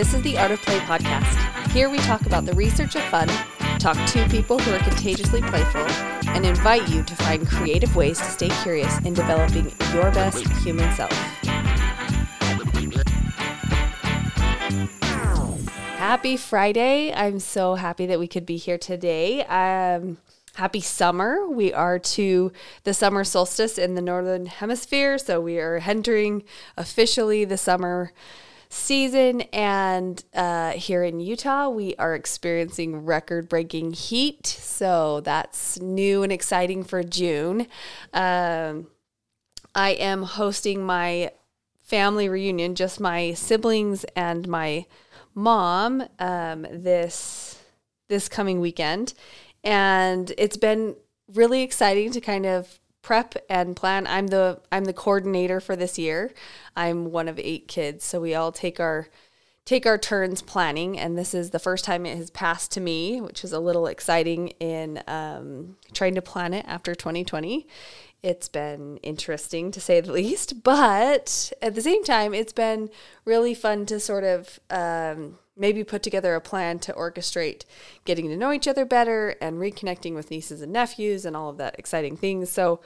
This is the Art of Play podcast. Here we talk about the research of fun, talk to people who are contagiously playful, and invite you to find creative ways to stay curious in developing your best human self. Happy Friday. I'm so happy that we could be here today. Um, happy summer. We are to the summer solstice in the northern hemisphere, so we are entering officially the summer season. And uh, here in Utah, we are experiencing record breaking heat. So that's new and exciting for June. Um, I am hosting my family reunion, just my siblings and my mom, um, this this coming weekend, and it's been really exciting to kind of prep and plan. I'm the I'm the coordinator for this year. I'm one of eight kids, so we all take our take our turns planning. And this is the first time it has passed to me, which is a little exciting in um, trying to plan it after 2020. It's been interesting to say the least, but at the same time, it's been really fun to sort of um, maybe put together a plan to orchestrate getting to know each other better and reconnecting with nieces and nephews and all of that exciting things. So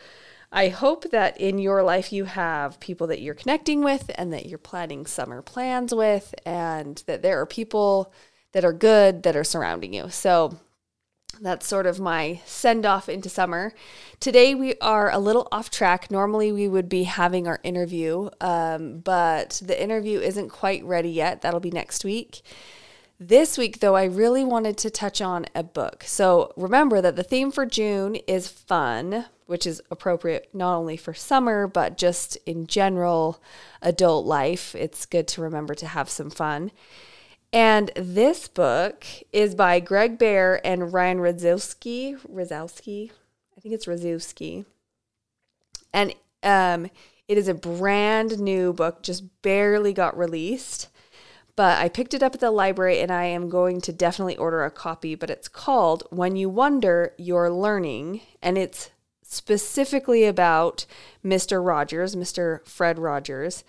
I hope that in your life you have people that you're connecting with and that you're planning summer plans with and that there are people that are good that are surrounding you. So that's sort of my send off into summer. Today we are a little off track. Normally we would be having our interview, um, but the interview isn't quite ready yet. That'll be next week. This week, though, I really wanted to touch on a book. So remember that the theme for June is fun, which is appropriate not only for summer, but just in general adult life. It's good to remember to have some fun. And this book is by Gregg Behr and Ryan Radzowski. Radzowski, I think it's Radzowski. And um, it is a brand new book, just barely got released. But I picked it up at the library and I am going to definitely order a copy. But it's called When You Wonder, You're Learning. And it's specifically about Mr. Rogers, Mr. Fred Rogers,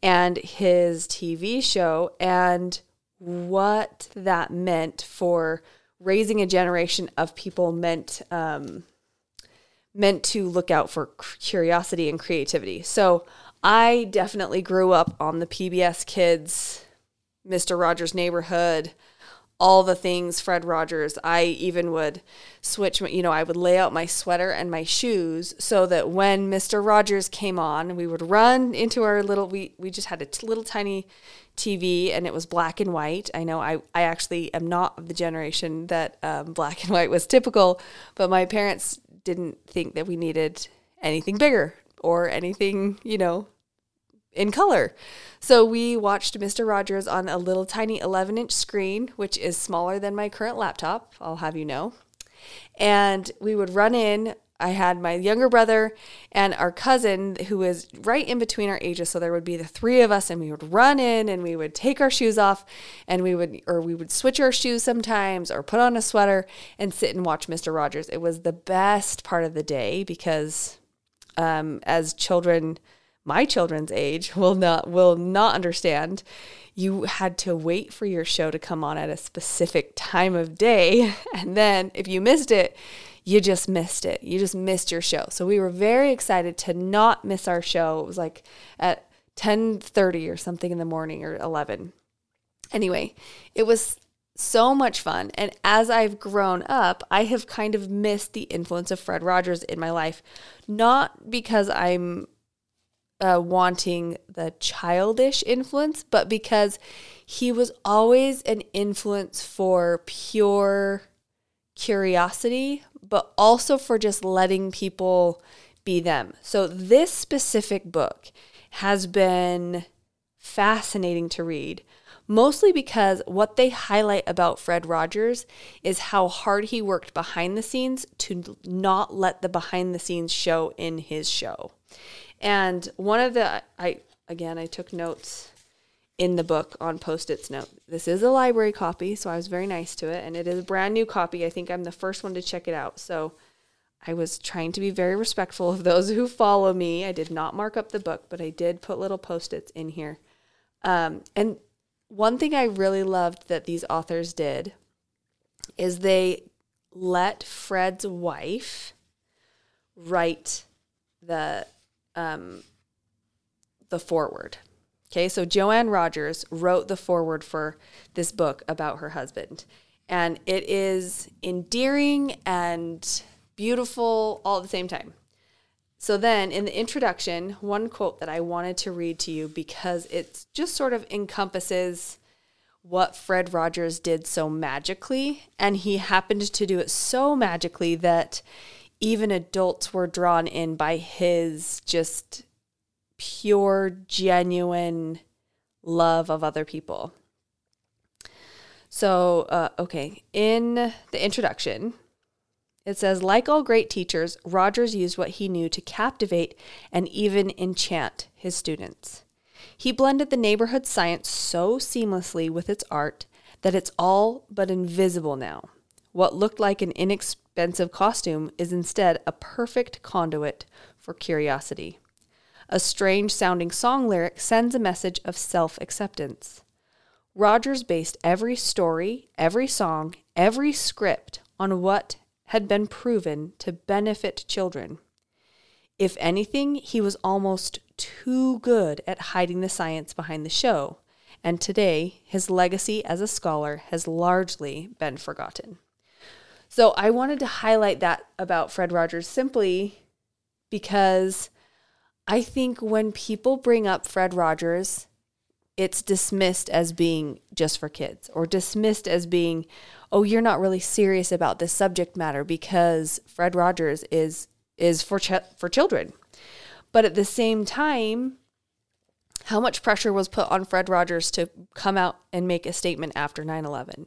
and his TV show. And what that meant for raising a generation of people meant um, meant to look out for curiosity and creativity. So I definitely grew up on the PBS Kids, Mr. Rogers' Neighborhood, all the things Fred Rogers. I even would switch, you know, I would lay out my sweater and my shoes so that when Mr. Rogers came on, we would run into our little, we, we just had a t- little tiny TV and it was black and white. I know I, I actually am not of the generation that um, black and white was typical, but my parents didn't think that we needed anything bigger or anything, you know, in color. So we watched Mr. Rogers on a little tiny 11 inch screen, which is smaller than my current laptop, I'll have you know. And we would run in. I had my younger brother and our cousin who was right in between our ages. So there would be the three of us, and we would run in and we would take our shoes off and we would, or we would switch our shoes sometimes or put on a sweater and sit and watch Mr. Rogers. It was the best part of the day because um, as children, my children's age will not will not understand you had to wait for your show to come on at a specific time of day and then if you missed it you just missed it. You just missed your show. So we were very excited to not miss our show. It was like at 10:30 or something in the morning or 11 anyway it was so much fun. And as I've grown up I have kind of missed the influence of Fred Rogers in my life not because I'm uh, wanting the childish influence, but because he was always an influence for pure curiosity, but also for just letting people be them. So, this specific book has been fascinating to read, mostly because what they highlight about Fred Rogers is how hard he worked behind the scenes to not let the behind the scenes show in his show. And one of the I again I took notes in the book on post-its note. This is a library copy, so I was very nice to it and it is a brand new copy. I think I'm the first one to check it out. So I was trying to be very respectful of those who follow me. I did not mark up the book, but I did put little post-its in here. Um, and one thing I really loved that these authors did is they let Fred's wife write the um, the foreword. Okay, so Joanne Rogers wrote the foreword for this book about her husband. And it is endearing and beautiful all at the same time. So then in the introduction, one quote that I wanted to read to you because it just sort of encompasses what Fred Rogers did so magically. And he happened to do it so magically that even adults were drawn in by his just pure, genuine love of other people. So, uh, okay, in the introduction, it says, like all great teachers, Rogers used what he knew to captivate and even enchant his students. He blended the neighborhood science so seamlessly with its art that it's all but invisible now. What looked like an inexpensive costume is instead a perfect conduit for curiosity. A strange sounding song lyric sends a message of self acceptance. Rogers based every story, every song, every script on what had been proven to benefit children. If anything, he was almost too good at hiding the science behind the show, and today his legacy as a scholar has largely been forgotten. So I wanted to highlight that about Fred Rogers simply because I think when people bring up Fred Rogers, it's dismissed as being just for kids or dismissed as being, oh, you're not really serious about this subject matter because Fred Rogers is is for ch- for children. But at the same time, how much pressure was put on Fred Rogers to come out and make a statement after 9/11?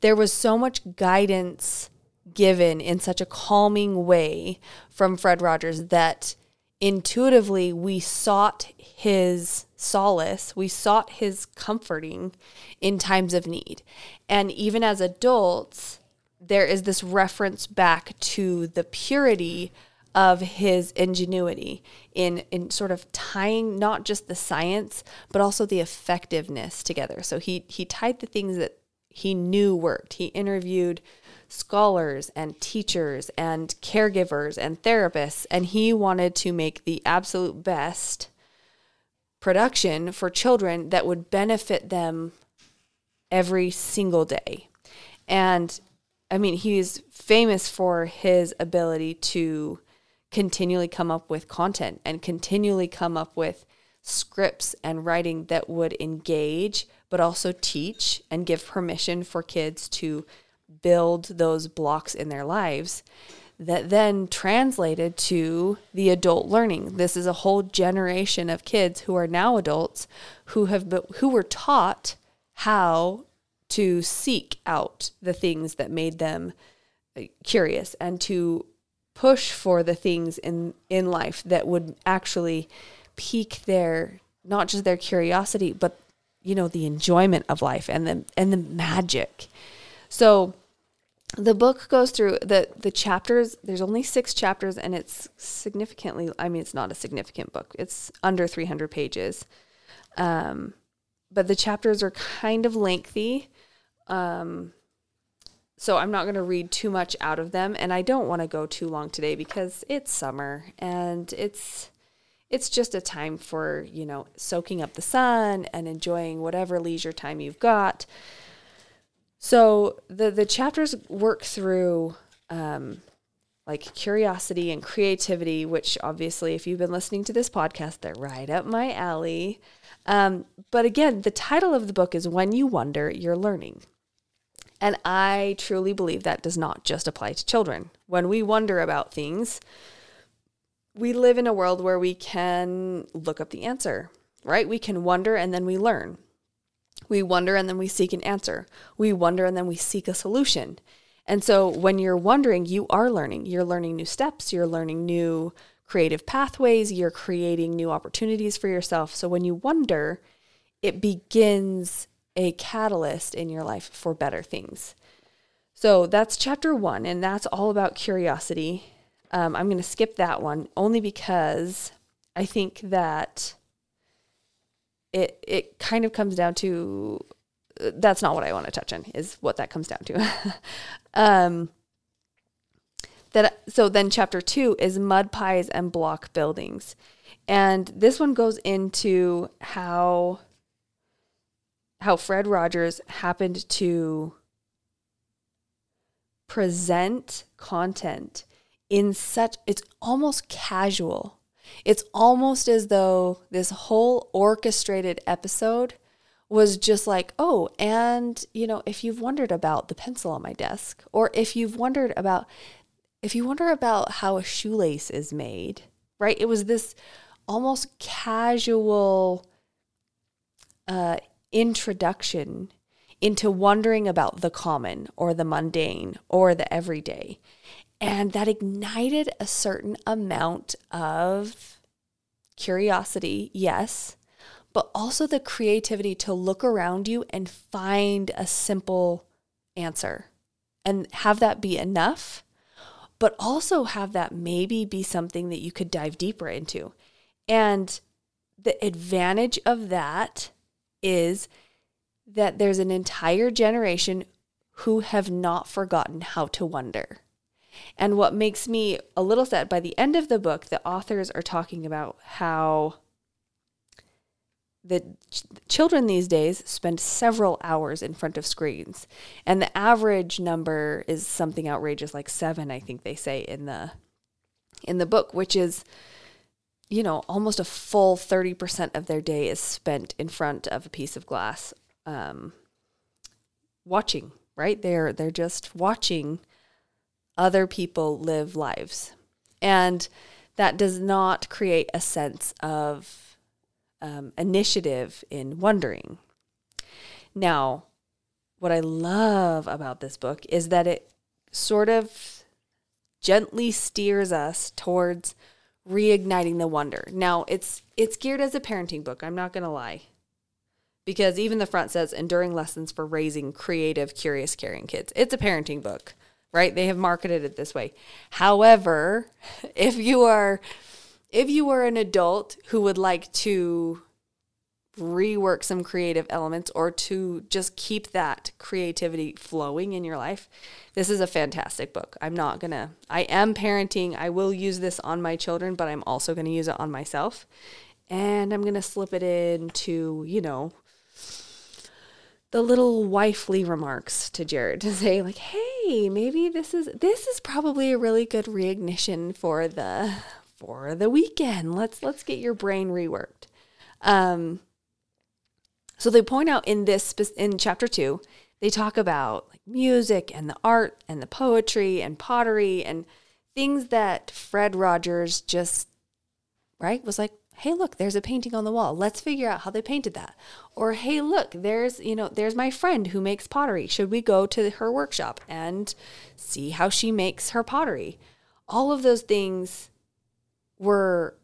There was so much guidance given in such a calming way from Fred Rogers that intuitively we sought his solace, we sought his comforting in times of need. And even as adults, there is this reference back to the purity of his ingenuity in in sort of tying not just the science but also the effectiveness together. So he he tied the things that he knew worked. He interviewed scholars and teachers and caregivers and therapists, and he wanted to make the absolute best production for children that would benefit them every single day. And I mean, he's famous for his ability to continually come up with content and continually come up with scripts and writing that would engage, but also teach and give permission for kids to build those blocks in their lives that then translated to the adult learning. This is a whole generation of kids who are now adults who have who were taught how to seek out the things that made them curious and to push for the things in in life that would actually pique their not just their curiosity but you know the enjoyment of life and the and the magic. So the book goes through the the chapters there's only six chapters and it's significantly i mean it's not a significant book it's under 300 pages. Um, but the chapters are kind of lengthy um, so i'm not going to read too much out of them and i don't want to go too long today because it's summer and it's it's just a time for you know soaking up the sun and enjoying whatever leisure time you've got so the the chapters work through um, like curiosity and creativity, which obviously, if you've been listening to this podcast, they're right up my alley. Um, but again, the title of the book is When You Wonder, You're Learning. And I truly believe that does not just apply to children. When we wonder about things, we live in a world where we can look up the answer, right? We can wonder and then we learn. We wonder and then we seek an answer. We wonder and then we seek a solution. And so when you're wondering, you are learning. You're learning new steps, you're learning new creative pathways, you're creating new opportunities for yourself. So when you wonder, it begins a catalyst in your life for better things. So that's chapter one, and that's all about curiosity. Um, I'm going to skip that one only because I think that it it kind of comes down to that's not what I want to touch on is what that comes down to. um that so then chapter 2 is mud pies and block buildings. And this one goes into how how Fred Rogers happened to present content in such it's almost casual. It's almost as though this whole orchestrated episode was just like, oh, and you know, if you've wondered about the pencil on my desk, or if you've wondered about if you wonder about how a shoelace is made, right? It was this almost casual uh, introduction into wondering about the common or the mundane or the everyday. And that ignited a certain amount of curiosity, yes, but also the creativity to look around you and find a simple answer and have that be enough, but also have that maybe be something that you could dive deeper into. And the advantage of that is that there's an entire generation who have not forgotten how to wonder. And what makes me a little sad by the end of the book, the authors are talking about how the ch- children these days spend several hours in front of screens. And the average number is something outrageous like 7, I think they say in the in the book, which is you know, almost a full 30% of their day is spent in front of a piece of glass um, watching, right? They're they're just watching other people live lives. And that does not create a sense of um, initiative in wondering. Now, what I love about this book is that it sort of gently steers us towards reigniting the wonder. Now, it's it's geared as a parenting book. I'm not going to lie. Because even the front says enduring lessons for raising creative, curious, caring kids. It's a parenting book, right? They have marketed it this way. However, if you are if you are an adult who would like to rework some creative elements or to just keep that creativity flowing in your life, this is a fantastic book. I'm not going to, I am parenting. I will use this on my children, but I'm also going to use it on myself. And I'm going to slip it into, you know, the little wifely remarks to Jared to say like, "Hey, maybe this is this is probably a really good reignition for the for the weekend. Let's let's get your brain reworked." Um, so they point out in this in chapter 2, they talk about like music and the art and the poetry and pottery and things that Fred Rogers just right was like, "Hey, look, there's a painting on the wall. Let's figure out how they painted that." Or, "Hey, look, there's, you know, there's my friend who makes pottery. Should we go to her workshop and see how she makes her pottery?" All of those things were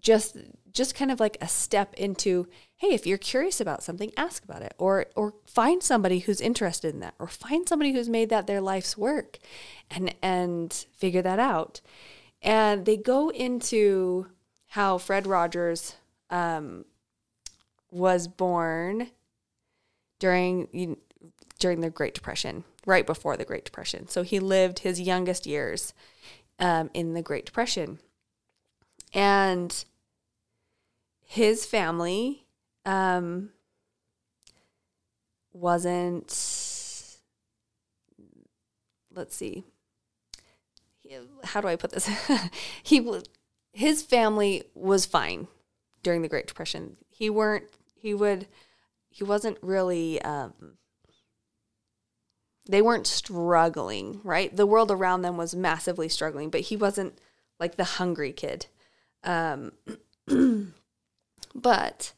just just kind of like a step into hey, if you're curious about something, ask about it or or find somebody who's interested in that or find somebody who's made that their life's work and and figure that out. And they go into how Fred Rogers um, was born during during the Great Depression, right before the Great Depression. So he lived his youngest years um, in the Great Depression, and his family um, wasn't, let's see, how do I put this? he, his family was fine during the Great Depression. He weren't, he would, he wasn't really, um, they weren't struggling, right? The world around them was massively struggling, but he wasn't like the hungry kid. Um, but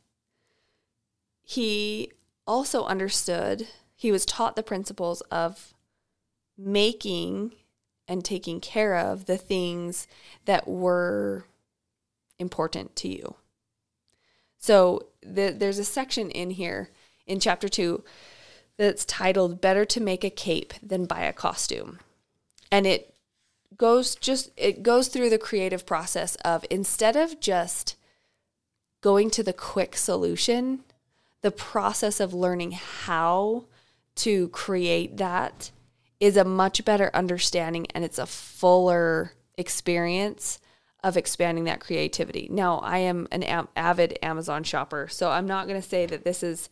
he also understood, he was taught the principles of making and taking care of the things that were important to you. So the, there's a section in here in chapter two that's titled Better to Make a Cape Than Buy a Costume. And it goes just, it goes through the creative process of instead of just going to the quick solution, the process of learning how to create that is a much better understanding and it's a fuller experience of expanding that creativity. Now, I am an am- avid Amazon shopper, so I'm not going to say that this is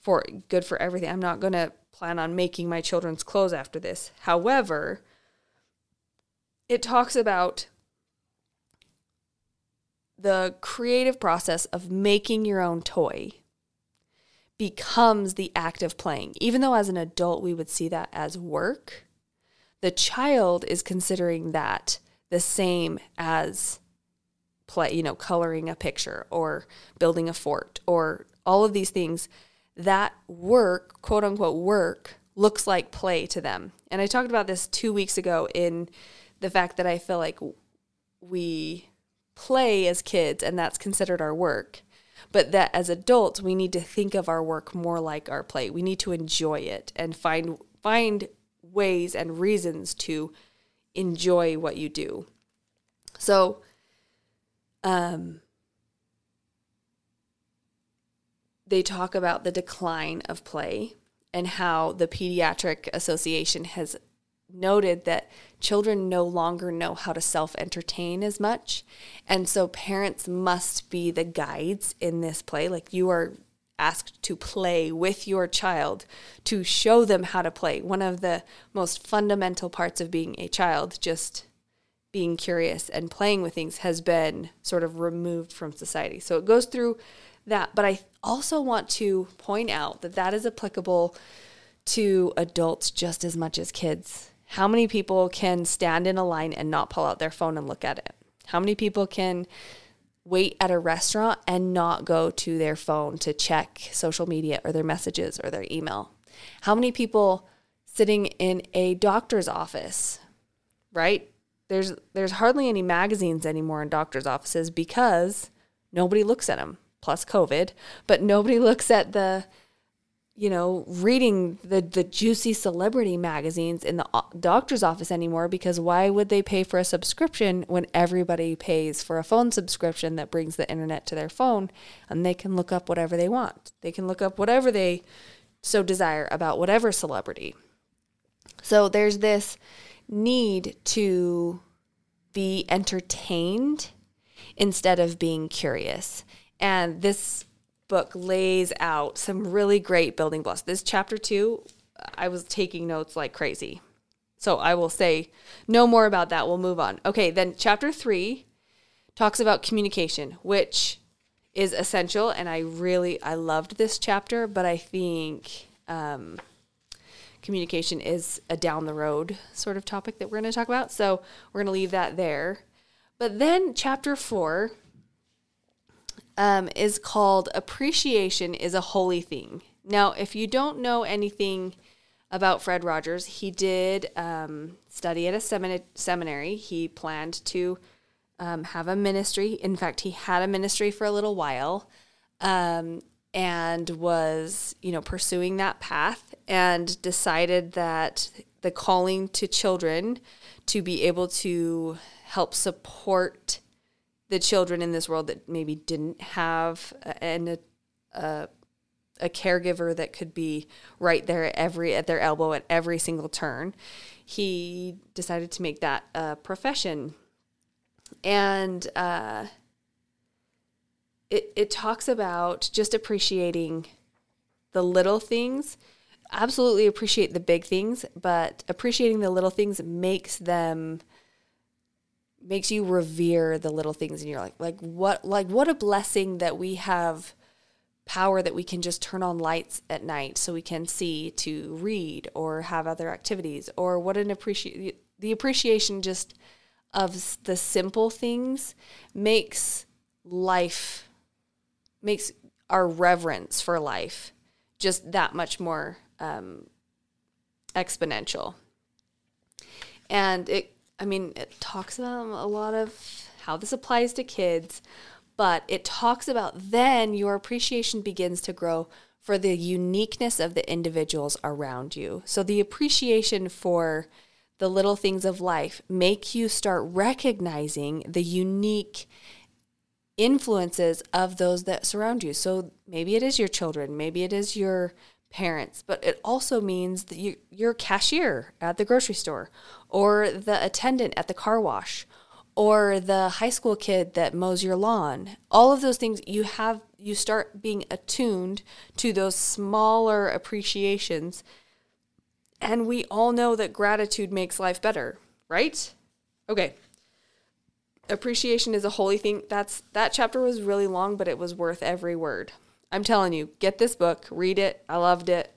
for good for everything. I'm not going to plan on making my children's clothes after this. However, it talks about the creative process of making your own toy becomes the act of playing. Even though as an adult we would see that as work, the child is considering that the same as play, you know, coloring a picture or building a fort or all of these things. That work, quote unquote work, looks like play to them. And I talked about this two weeks ago in the fact that I feel like we play as kids and that's considered our work. But that as adults, we need to think of our work more like our play. We need to enjoy it and find find ways and reasons to enjoy what you do. So, um, they talk about the decline of play and how the Pediatric Association has noted that children no longer know how to self entertain as much. And so parents must be the guides in this play. Like you are asked to play with your child to show them how to play. One of the most fundamental parts of being a child, just being curious and playing with things, has been sort of removed from society. So it goes through that. But I also want to point out that that is applicable to adults just as much as kids. How many people can stand in a line and not pull out their phone and look at it? How many people can wait at a restaurant and not go to their phone to check social media or their messages or their email? How many people sitting in a doctor's office, right? There's there's hardly any magazines anymore in doctors' offices because nobody looks at them. Plus COVID, but nobody looks at the you know, reading the the juicy celebrity magazines in the uh, doctor's office anymore because why would they pay for a subscription when everybody pays for a phone subscription that brings the internet to their phone and they can look up whatever they want. They can look up whatever they so desire about whatever celebrity. So there's this need to be entertained instead of being curious. And this book lays out some really great building blocks. This chapter two, I was taking notes like crazy. So I will say no more about that. We'll move on. Okay, then chapter three talks about communication, which is essential. And I really, I loved this chapter, but I think um, communication is a down the road sort of topic that we're going to talk about. So we're going to leave that there. But then chapter four um, is called Appreciation is a Holy Thing. Now, if you don't know anything about Fred Rogers, he did um, study at a semin- seminary. He planned to um, have a ministry. In fact, he had a ministry for a little while um, and was, you know, pursuing that path and decided that the calling to children to be able to help support the children in this world that maybe didn't have and a, a, a caregiver that could be right there at every at their elbow at every single turn. He decided to make that a profession, and uh, it it talks about just appreciating the little things. Absolutely appreciate the big things, but appreciating the little things makes them makes you revere the little things in your life. Like what like what a blessing that we have power that we can just turn on lights at night so we can see to read or have other activities or what an appreciate the appreciation just of the simple things makes life makes our reverence for life just that much more um, exponential and it I mean, it talks about a lot of how this applies to kids, but it talks about then your appreciation begins to grow for the uniqueness of the individuals around you. So the appreciation for the little things of life make you start recognizing the unique influences of those that surround you. So maybe it is your children, maybe it is your parents, but it also means that you, your cashier at the grocery store or the attendant at the car wash or the high school kid that mows your lawn. All of those things you have you start being attuned to those smaller appreciations. And we all know that gratitude makes life better, right? Okay. Appreciation is a holy thing. That's that chapter was really long, but it was worth every word. I'm telling you, get this book, read it. I loved it.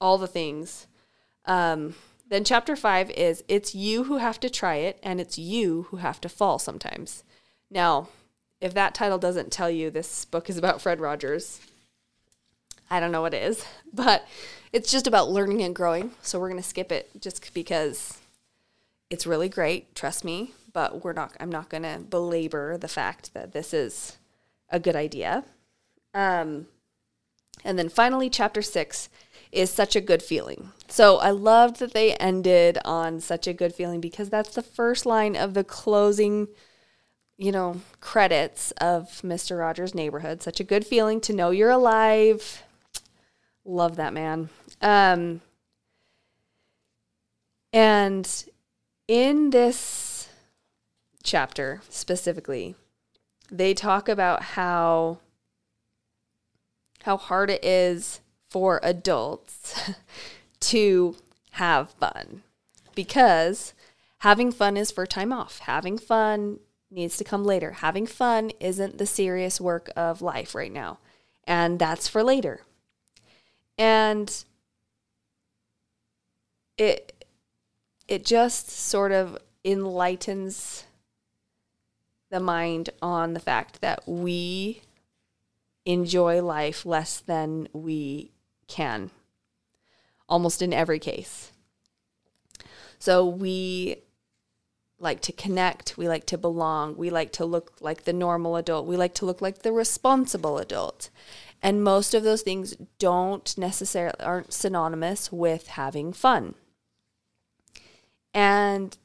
All the things. Um, then chapter five is it's you who have to try it, and it's you who have to fall sometimes. Now, if that title doesn't tell you this book is about Fred Rogers, I don't know what is, but it's just about learning and growing. So we're going to skip it just because it's really great, trust me, but we're not I'm not going to belabor the fact that this is a good idea. Um and then finally chapter 6 is such a good feeling. So I loved that they ended on such a good feeling because that's the first line of the closing, you know, credits of Mr. Rogers' Neighborhood. Such a good feeling to know you're alive. Love that man. Um, and in this chapter specifically, they talk about how how hard it is for adults to have fun because having fun is for time off. Having fun needs to come later. Having fun isn't the serious work of life right now, and that's for later. And it it just sort of enlightens the mind on the fact that we enjoy life less than we can, almost in every case. So we like to connect, we like to belong, we like to look like the normal adult, we like to look like the responsible adult. And most of those things don't necessarily aren't synonymous with having fun. And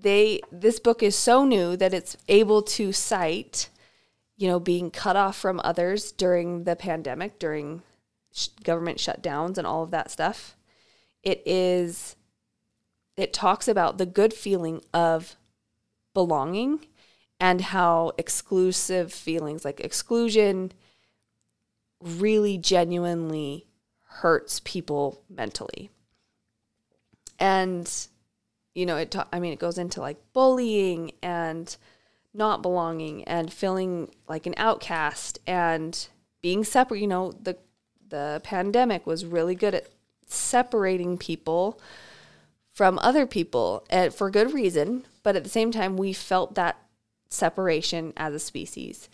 they this book is so new that it's able to cite you know being cut off from others during the pandemic during government shutdowns and all of that stuff. It is, it talks about the good feeling of belonging and how exclusive feelings like exclusion really genuinely hurts people mentally. And, you know, it, ta- I mean, it goes into like bullying and not belonging and feeling like an outcast and being separate, you know, the the pandemic was really good at separating people from other people and for good reason but at the same time we felt that separation as a species.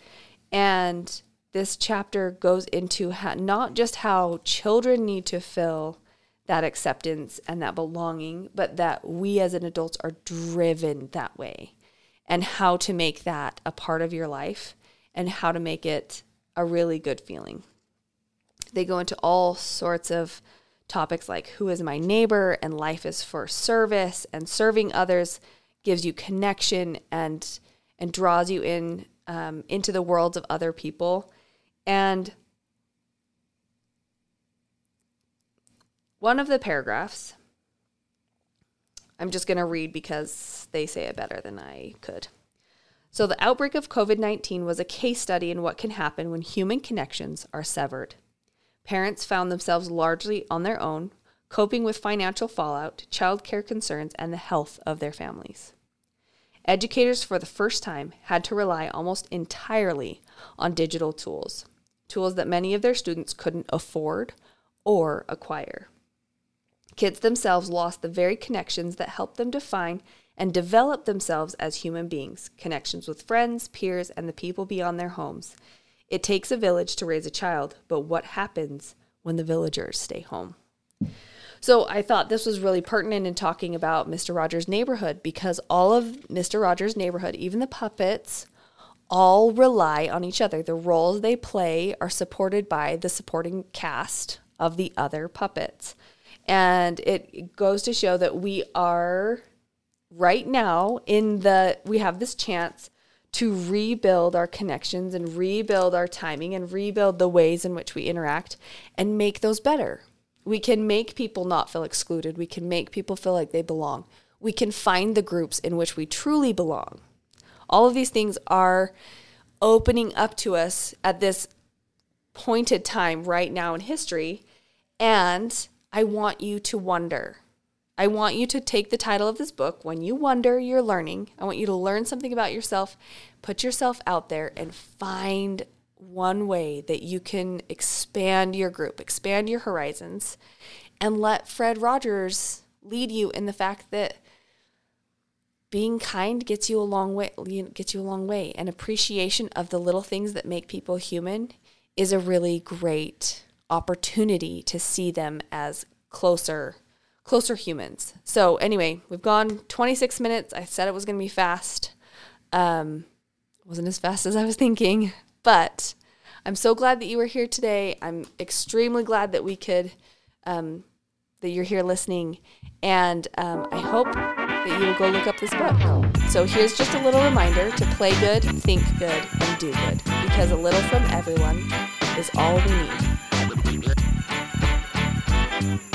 And this chapter goes into how, not just how children need to feel that acceptance and that belonging but that we as an adults are driven that way and how to make that a part of your life and how to make it a really good feeling. They go into all sorts of topics like who is my neighbor and life is for service and serving others gives you connection and and draws you in um, into the worlds of other people. And one of the paragraphs i'm just going to read because they say it better than i could so the outbreak of covid-19 was a case study in what can happen when human connections are severed Parents found themselves largely on their own, coping with financial fallout, childcare concerns, and the health of their families. Educators, for the first time, had to rely almost entirely on digital tools, tools that many of their students couldn't afford or acquire. Kids themselves lost the very connections that helped them define and develop themselves as human beings connections with friends, peers, and the people beyond their homes it takes a village to raise a child, but what happens when the villagers stay home? So I thought this was really pertinent in talking about Mr. Rogers' neighborhood because all of Mr. Rogers' neighborhood, even the puppets, all rely on each other. The roles they play are supported by the supporting cast of the other puppets. And it goes to show that we are right now in the, we have this chance to rebuild our connections and rebuild our timing and rebuild the ways in which we interact and make those better. We can make people not feel excluded. We can make people feel like they belong. We can find the groups in which we truly belong. All of these things are opening up to us at this pointed time right now in history. And I want you to wonder. I want you to take the title of this book, When You Wonder, You're Learning. I want you to learn something about yourself, put yourself out there, and find one way that you can expand your group, expand your horizons, and let Fred Rogers lead you in the fact that being kind gets you a long way gets you a long way and appreciation of the little things that make people human is a really great opportunity to see them as closer closer humans. So anyway, we've gone 26 minutes. I said it was going to be fast. Um, wasn't as fast as I was thinking, but I'm so glad that you were here today. I'm extremely glad that we could, um, that you're here listening, and um, I hope that you will go look up this book. So here's just a little reminder to play good, think good, and do good, because a little from everyone is all we need. Thank you.